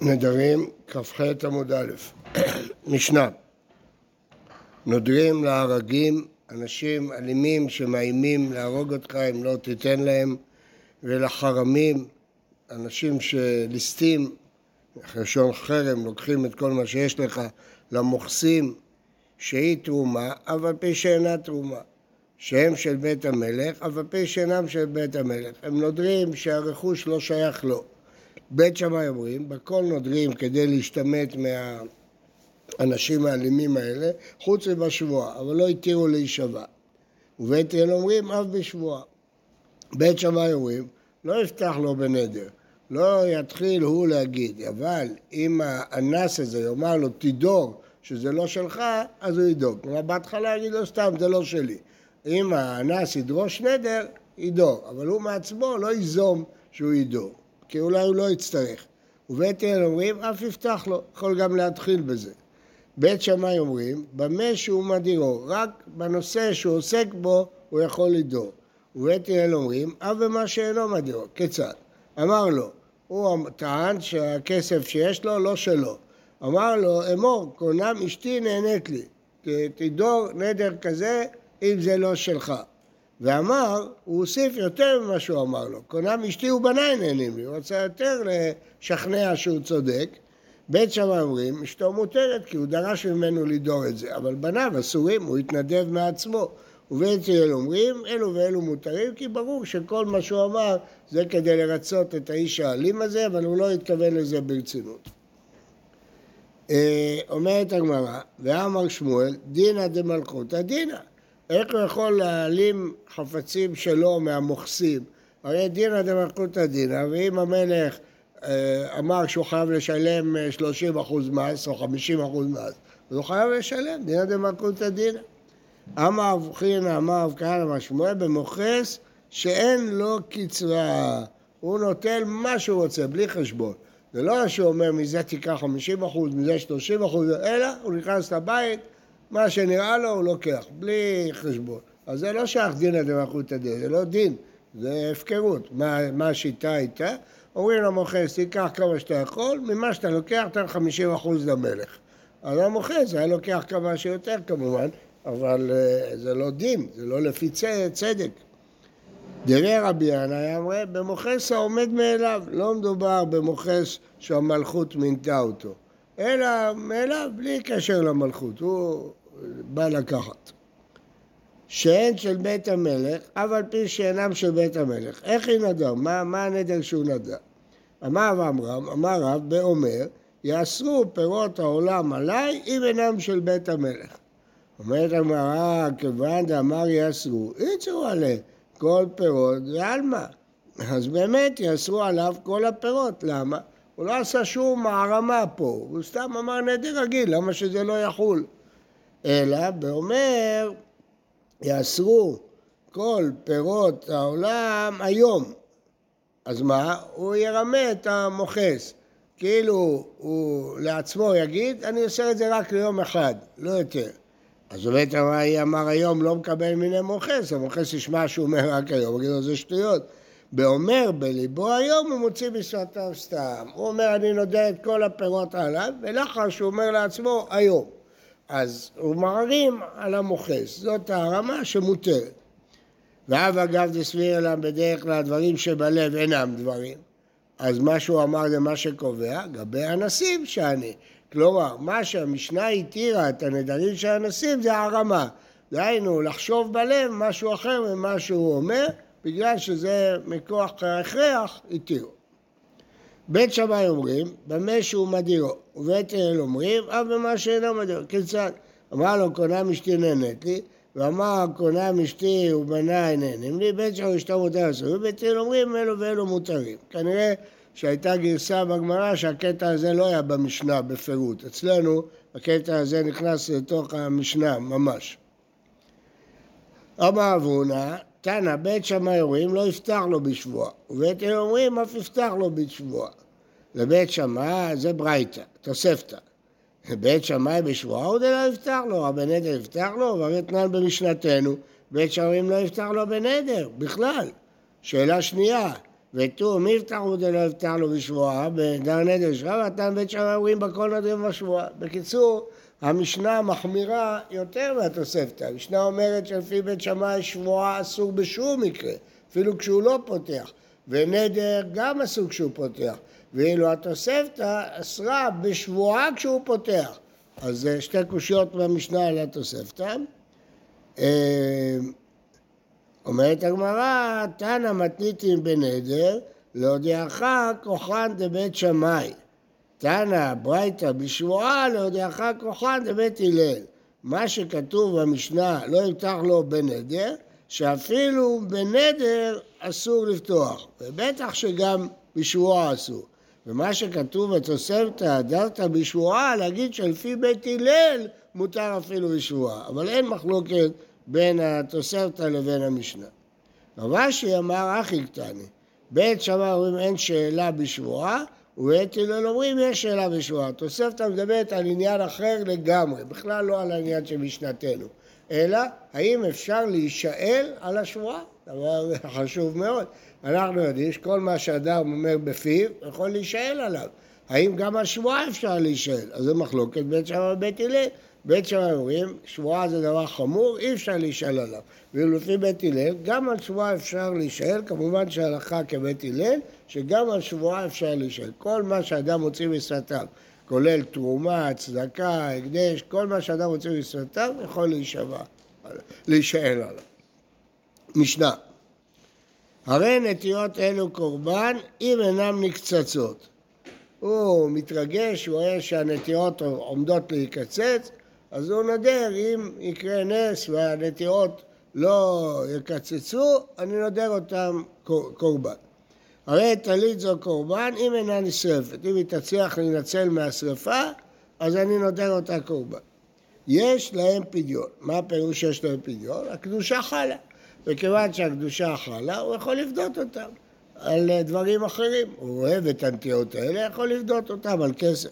נדרים, כ"ח עמוד א', משנה. נודרים להרגים אנשים אלימים שמאיימים להרוג אותך אם לא תיתן להם, ולחרמים, אנשים שליסטים, לשון חרם, לוקחים את כל מה שיש לך, למוכסים, שהיא תרומה, אף על פי שאינה תרומה. שהם של בית המלך, אף על פי שאינם של בית המלך. הם נודרים שהרכוש לא שייך לו. בית שמאי אומרים, בכל נודרים כדי להשתמט מהאנשים האלימים האלה, חוץ מבשבועה, אבל לא התירו להישבע. ובית הלל אומרים, אף בשבועה. בית שמאי אומרים, לא יפתח לו בנדר, לא יתחיל הוא להגיד, אבל אם האנס הזה יאמר לו, תדור שזה לא שלך, אז הוא ידור. כלומר, בהתחלה יגיד לו, סתם, זה לא שלי. אם האנס ידרוש נדר, ידור, אבל הוא מעצמו לא ייזום שהוא ידור. כי אולי הוא לא יצטרך. ובית הלל אומרים, אף יפתח לו, יכול גם להתחיל בזה. בית שמאי אומרים, במה שהוא מדירו, רק בנושא שהוא עוסק בו הוא יכול לדור. ובית הלל אומרים, אף במה שאינו מדירו. כיצד? אמר לו, הוא טען שהכסף שיש לו לא שלו. אמר לו, אמור, קונם אשתי נהנית לי. תדור נדר כזה אם זה לא שלך. ואמר, הוא הוסיף יותר ממה שהוא אמר לו. קונם אשתי ובניי נהנים לי, הוא רצה יותר לשכנע שהוא צודק. בית שמאי אומרים, אשתו מותרת כי הוא דרש ממנו לדור את זה, אבל בניו אסורים, הוא התנדב מעצמו. ובית הלל אומרים, אלו ואלו מותרים, כי ברור שכל מה שהוא אמר זה כדי לרצות את האיש האלים הזה, אבל הוא לא התכוון לזה ברצינות. אה, אומרת הגמרא, ואמר שמואל, דינא דמלכותא דינא. איך הוא יכול להעלים חפצים שלו מהמוכסים? הרי דינא דמלכותא דינא, ואם המלך אה, אמר שהוא חייב לשלם 30 אה, אחוז מס או 50 אחוז מס, אז הוא חייב לשלם, דינא דמלכותא דינא. אמר אבחינא, אמר אב כהנא, שמואל, במוכס שאין לו קצרה, הוא נוטל מה שהוא רוצה, בלי חשבון. זה לא שהוא אומר מזה תיקח 50 אחוז, מזה 30 אחוז, אלא הוא נכנס לבית, מה שנראה לו הוא לוקח, בלי חשבון. אז זה לא שייך דינא דמלכותא דין, זה לא דין, זה הפקרות. מה, מה השיטה הייתה? אומרים למוכס, תיקח כמה שאתה יכול, ממה שאתה לוקח, תן 50 אחוז למלך. אז המוכס היה לוקח כמה שיותר כמובן, אבל uh, זה לא דין, זה לא לפי צדק. דרי רבי ינאי אמרה, במוכס העומד מאליו, לא מדובר במוכס שהמלכות מינתה אותו. אלא מאליו, בלי קשר למלכות, הוא בא לקחת. שאין של בית המלך, אף על פי שאינם של בית המלך. איך היא נדר? מה, מה הנדר שהוא נדר? אמר עמרם, אמר רב, באומר, יאסרו פירות העולם עליי אם אינם של בית המלך. אומרת הגמרא, כיוון דאמר יאסרו, יצרו עליהם כל פירות ועלמא. אז באמת יאסרו עליו כל הפירות, למה? הוא לא עשה שום מערמה פה, הוא סתם אמר נדר רגיל, למה שזה לא יחול? אלא באומר, יאסרו כל פירות העולם היום. אז מה? הוא ירמה את המוכס. כאילו הוא לעצמו יגיד, אני עושה את זה רק ליום אחד, לא יותר. אז באמת אמר היום לא מקבל מיני מוכס, המוכס ישמע שהוא אומר רק היום, הוא יגיד לו זה שטויות. באומר בליבו היום הוא מוציא בשעתיו סתם. הוא אומר אני נודע את כל הפירות עליו, ולאחר שהוא אומר לעצמו היום. אז הוא מערים על המוכס, זאת הרמה שמותרת. ואב אגב דסביר אליו בדרך כלל דברים שבלב אינם דברים. אז מה שהוא אמר זה מה שקובע, גבי אנסים שאני. כלומר, מה שהמשנה התירה את הנדרים של אנסים זה הרמה. דהיינו, לחשוב בלב משהו אחר ממה שהוא אומר, בגלל שזה מכוח ההכרח, התירו. בית שמאי אומרים, במה שהוא מדירו, ובית הלל אומרים, אף במה שאינו מדירו. כיצד? אמר לו, קונה אשתי נהנית לי, ואמר, קונה אשתי ובניי נהנים לי, בית שמאי אשתו מותר אסור, ובית הלל אומרים, אלו ואלו מותרים. כנראה שהייתה גרסה בגמרא שהקטע הזה לא היה במשנה בפירוט. אצלנו הקטע הזה נכנס לתוך המשנה ממש. אמר אבונה, תנא, בית שמאי אומרים לא יפתח לו בשבועה, ובית הלל אומרים אף יפתח לו בשבועה. לבית שמאי זה ברייתא, תוספתא. בית שמאי בשבועה עוד לא יפתח לו, רבי נדר יפתח לו, והרי תנן במשנתנו, בית שמאי לא יפתח לו בנדר, בכלל. שאלה שנייה, ותו מי יפתח דלא יפתח לו בשבועה, בדר נדר שבועה, ותן בית שמאי אומרים בכל נדרים בשבועה. בקיצור, המשנה מחמירה יותר מהתוספתא. המשנה אומרת שלפי בית שמאי שבועה אסור בשום מקרה, אפילו כשהוא לא פותח. ונדר גם אסור כשהוא פותח. ואילו התוספתא אסרה בשבועה כשהוא פותח. אז זה שתי קושיות במשנה על התוספתא. אה, אומרת הגמרא, תנא מתניתין בנדר, להודיעך כוחן דבית שמאי. תנא ברייתא בשבועה, להודיעך כוחן דבית הלל. מה שכתוב במשנה, לא יפתח לו בנדר, שאפילו בנדר אסור לפתוח, ובטח שגם בשבועה אסור. ומה שכתוב בתוספתא, הדרת בשבועה, להגיד שלפי בית הלל מותר אפילו בשבועה. אבל אין מחלוקת בין התוספתא לבין המשנה. רבשי אמר אחי קטני, בית שמאי אומרים אין שאלה בשבועה, ובית הלל אומרים יש שאלה בשבועה. התוספתא מדברת על עניין אחר לגמרי, בכלל לא על העניין של משנתנו, אלא האם אפשר להישאל על השבועה, דבר חשוב מאוד. אנחנו יודעים שכל מה שאדם אומר בפיו יכול להישאל עליו. האם גם על שבועה אפשר להישאל? אז זה מחלוקת בית שמאי ובית הלל. בית שמאי אומרים, שבועה זה דבר חמור, אי אפשר להישאל עליו. ולפי בית הלל, גם על שבועה אפשר להישאל, כמובן שהלכה כבית הלל, שגם על שבועה אפשר להישאל. כל מה שאדם מוציא משפתיו, כולל תרומה, צדקה, הקדש, כל מה שאדם מוציא משפתיו, יכול להישבע, להישאל עליו. משנה הרי נטיות אלו קורבן אם אינן נקצצות. הוא מתרגש, הוא רואה שהנטיות עומדות להיקצץ, אז הוא נודר, אם יקרה נס והנטיעות לא יקצצו, אני נודר אותם קורבן. הרי טלית זו קורבן אם אינה נשרפת. אם היא תצליח להינצל מהשרפה, אז אני נודר אותה קורבן. יש להם פדיון. מה הפירוש שיש להם פדיון? הקדושה חלה. וכיוון שהקדושה חלה, הוא יכול לפדות אותם על דברים אחרים. הוא אוהב את הנטיות האלה, יכול לפדות אותם על כסף.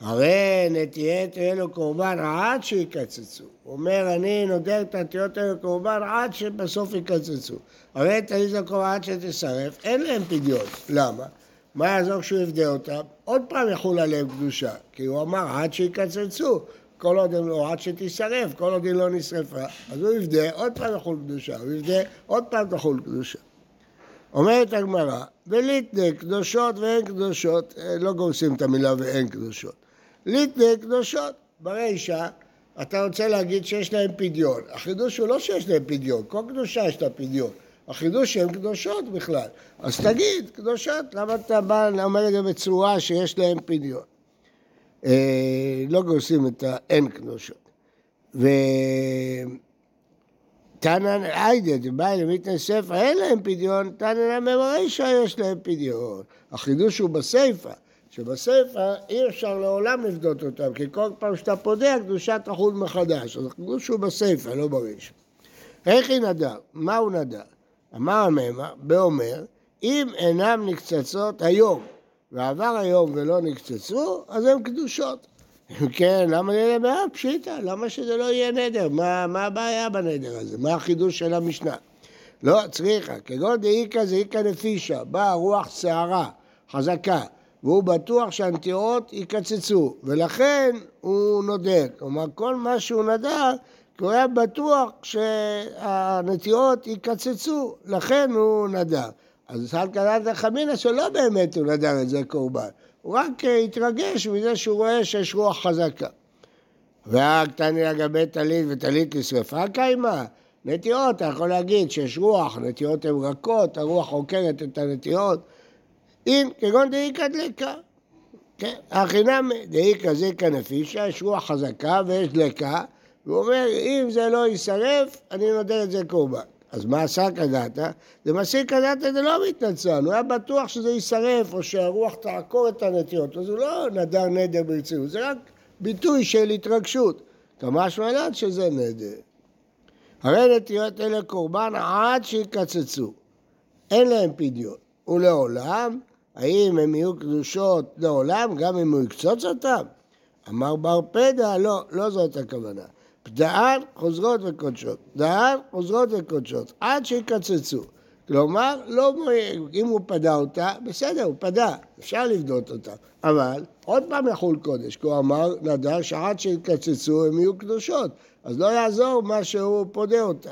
הרי נטיית אלו קורבן עד שיקצצו. הוא אומר, אני נודר את הנטיות האלו קורבן עד שבסוף יקצצו. הרי תעיז הקורבן עד שתשרף, אין להם פדיון. למה? מה יעזור כשהוא יפדה אותם? עוד פעם יחול עליהם קדושה, כי הוא אמר עד שיקצצו. כל עוד הם לא, עד שתישרף, כל עוד היא לא נשרפה. אז הוא יפדה, עוד פעם יחול קדושה, הוא יפדה, עוד פעם תחול קדושה. אומרת הגמרא, וליטנה קדושות ואין קדושות, לא גורסים את המילה ואין קדושות. ליטנה קדושות, ברישא אתה רוצה להגיד שיש להם פדיון. החידוש הוא לא שיש להם פדיון, כל קדושה יש לה פדיון. החידוש שהן קדושות בכלל. אז תגיד, קדושות, למה אתה בא אומר את זה בצורה שיש להם פדיון? אה, לא גורסים את האין קדושות. ותנא עיידא דבאי למיתנא ספר אין להם פדיון, תנא נמי ברישא יש להם פדיון. החידוש הוא בסיפא, שבסיפא אי אפשר לעולם לפדות אותם, כי כל פעם שאתה פודה הקדושה תחול מחדש. אז החידוש הוא בסיפא, לא ברישא. איך היא נדר? מה הוא נדר? אמר הממר, באומר, אם אינם נקצצות היום ועבר היום ולא נקצצו, אז הן קדושות. כן, למה נדר באב? פשיטא, למה שזה לא יהיה נדר? מה, מה הבעיה בנדר הזה? מה החידוש של המשנה? לא, צריכה, כגון דאיכא זה איכא נפישא, באה רוח שערה חזקה, והוא בטוח שהנטיעות יקצצו, ולכן הוא נודר. כלומר, כל מה שהוא נדר, כי הוא היה בטוח שהנטיעות יקצצו, לכן הוא נדר. אז סלקא דתא חמינא שלא באמת הוא נדר את זה קורבן, הוא רק אה, התרגש מזה שהוא רואה שיש רוח חזקה. והקטני לגבי טלית וטלית לשרפה קיימה. נטיעות, אתה יכול להגיד שיש רוח, נטיעות הן רכות, הרוח עוקרת את הנטיעות. אם כגון דאיכא דלקה. כן, החינם דאיכא זיקא יש רוח חזקה ויש דלקה, והוא אומר, אם זה לא יישרף, אני נותן את זה קורבן. אז מה עשה קדתא? זה מסיק קדתא זה לא מתנצל, הוא היה בטוח שזה יישרף או שהרוח תעקור את הנטיות, אז הוא לא נדר נדר ברצינות, זה רק ביטוי של התרגשות. כמה שמלת שזה נדר. הרי נטיות אלה קורבן עד שיקצצו, אין להם פדיון. ולעולם, האם הם יהיו קדושות לעולם, גם אם הוא יקצוץ אותם? אמר בר פדע, לא, לא זאת הכוונה. פדען חוזרות וקודשות, פדען חוזרות וקודשות, עד שיקצצו. כלומר, לא, אם הוא פדה אותה, בסדר, הוא פדה, אפשר לבדות אותה. אבל עוד פעם יחול קודש, כי הוא אמר נדר שעד שיתקצצו הם יהיו קדושות, אז לא יעזור מה שהוא פודה אותה.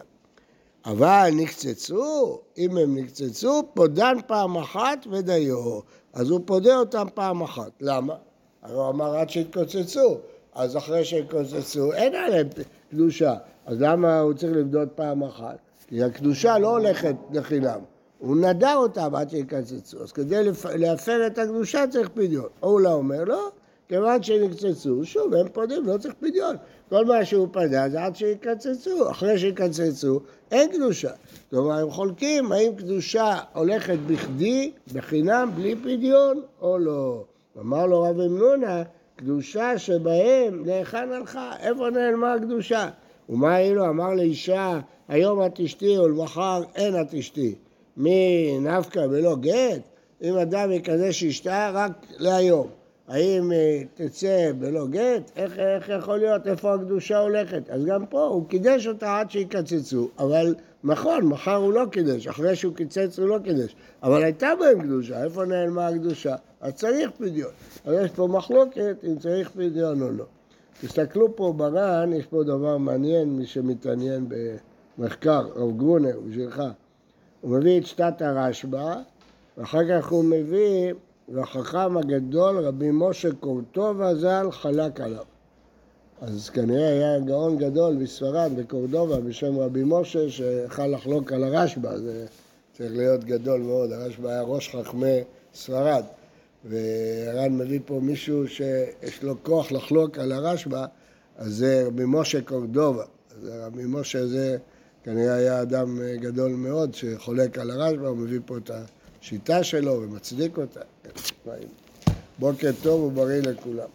אבל נקצצו, אם הם נקצצו, פודן פעם אחת ודיו. אז הוא פודה אותם פעם אחת. למה? הרי הוא אמר עד שיתקוצצו, אז אחרי שיתקוצצו אין עליהם קדושה. אז למה הוא צריך לבדות פעם אחת? כי הקדושה לא הולכת לחינם. הוא נדר אותם עד שיקצצו. אז כדי להפר את הקדושה צריך פדיון. או לא אומר, לא, כיוון שנקצצו, שוב, הם פודים, לא צריך פדיון. כל מה שהוא פדה זה עד שיקצצו. אחרי שיקצצו, אין קדושה. כלומר, הם חולקים האם קדושה הולכת בכדי, בחינם, בלי פדיון, או לא. אמר לו רב אמנונה, קדושה שבהם, להיכן הלכה? איפה נעלמה הקדושה? ומה אילו אמר לאישה, היום את אשתי ולמחר אין את אשתי. מי נפקא ולא גט? אם אדם יקדש אשתה רק להיום. האם אה, תצא בלא גט? איך, איך יכול להיות? איפה הקדושה הולכת? אז גם פה הוא קידש אותה עד שיקצצו, אבל נכון, מחר הוא לא קידש, אחרי שהוא קיצץ הוא לא קידש, אבל הייתה בהם קדושה, איפה נעלמה הקדושה? אז צריך פדיון. אז יש פה מחלוקת אם צריך פדיון או לא. תסתכלו פה בר"ן, יש פה דבר מעניין, מי שמתעניין במחקר, רב גרונר, בשבילך. הוא מביא את שתת הרשב"א, ואחר כך הוא מביא והחכם הגדול רבי משה קורטובה ז"ל חלק עליו. אז כנראה היה גאון גדול בספרד, בקורדובה, בשם רבי משה, שיכל לחלוק על הרשב"א, זה צריך להיות גדול מאוד, הרשב"א היה ראש חכמי ספרד. והר"ן מביא פה מישהו שיש לו כוח לחלוק על הרשב"א, אז זה רבי משה קורדובה. אז רבי משה זה כנראה היה אדם גדול מאוד שחולק על הרשב"א, הוא מביא פה את השיטה שלו ומצדיק אותה. בוקר טוב ובריא לכולם.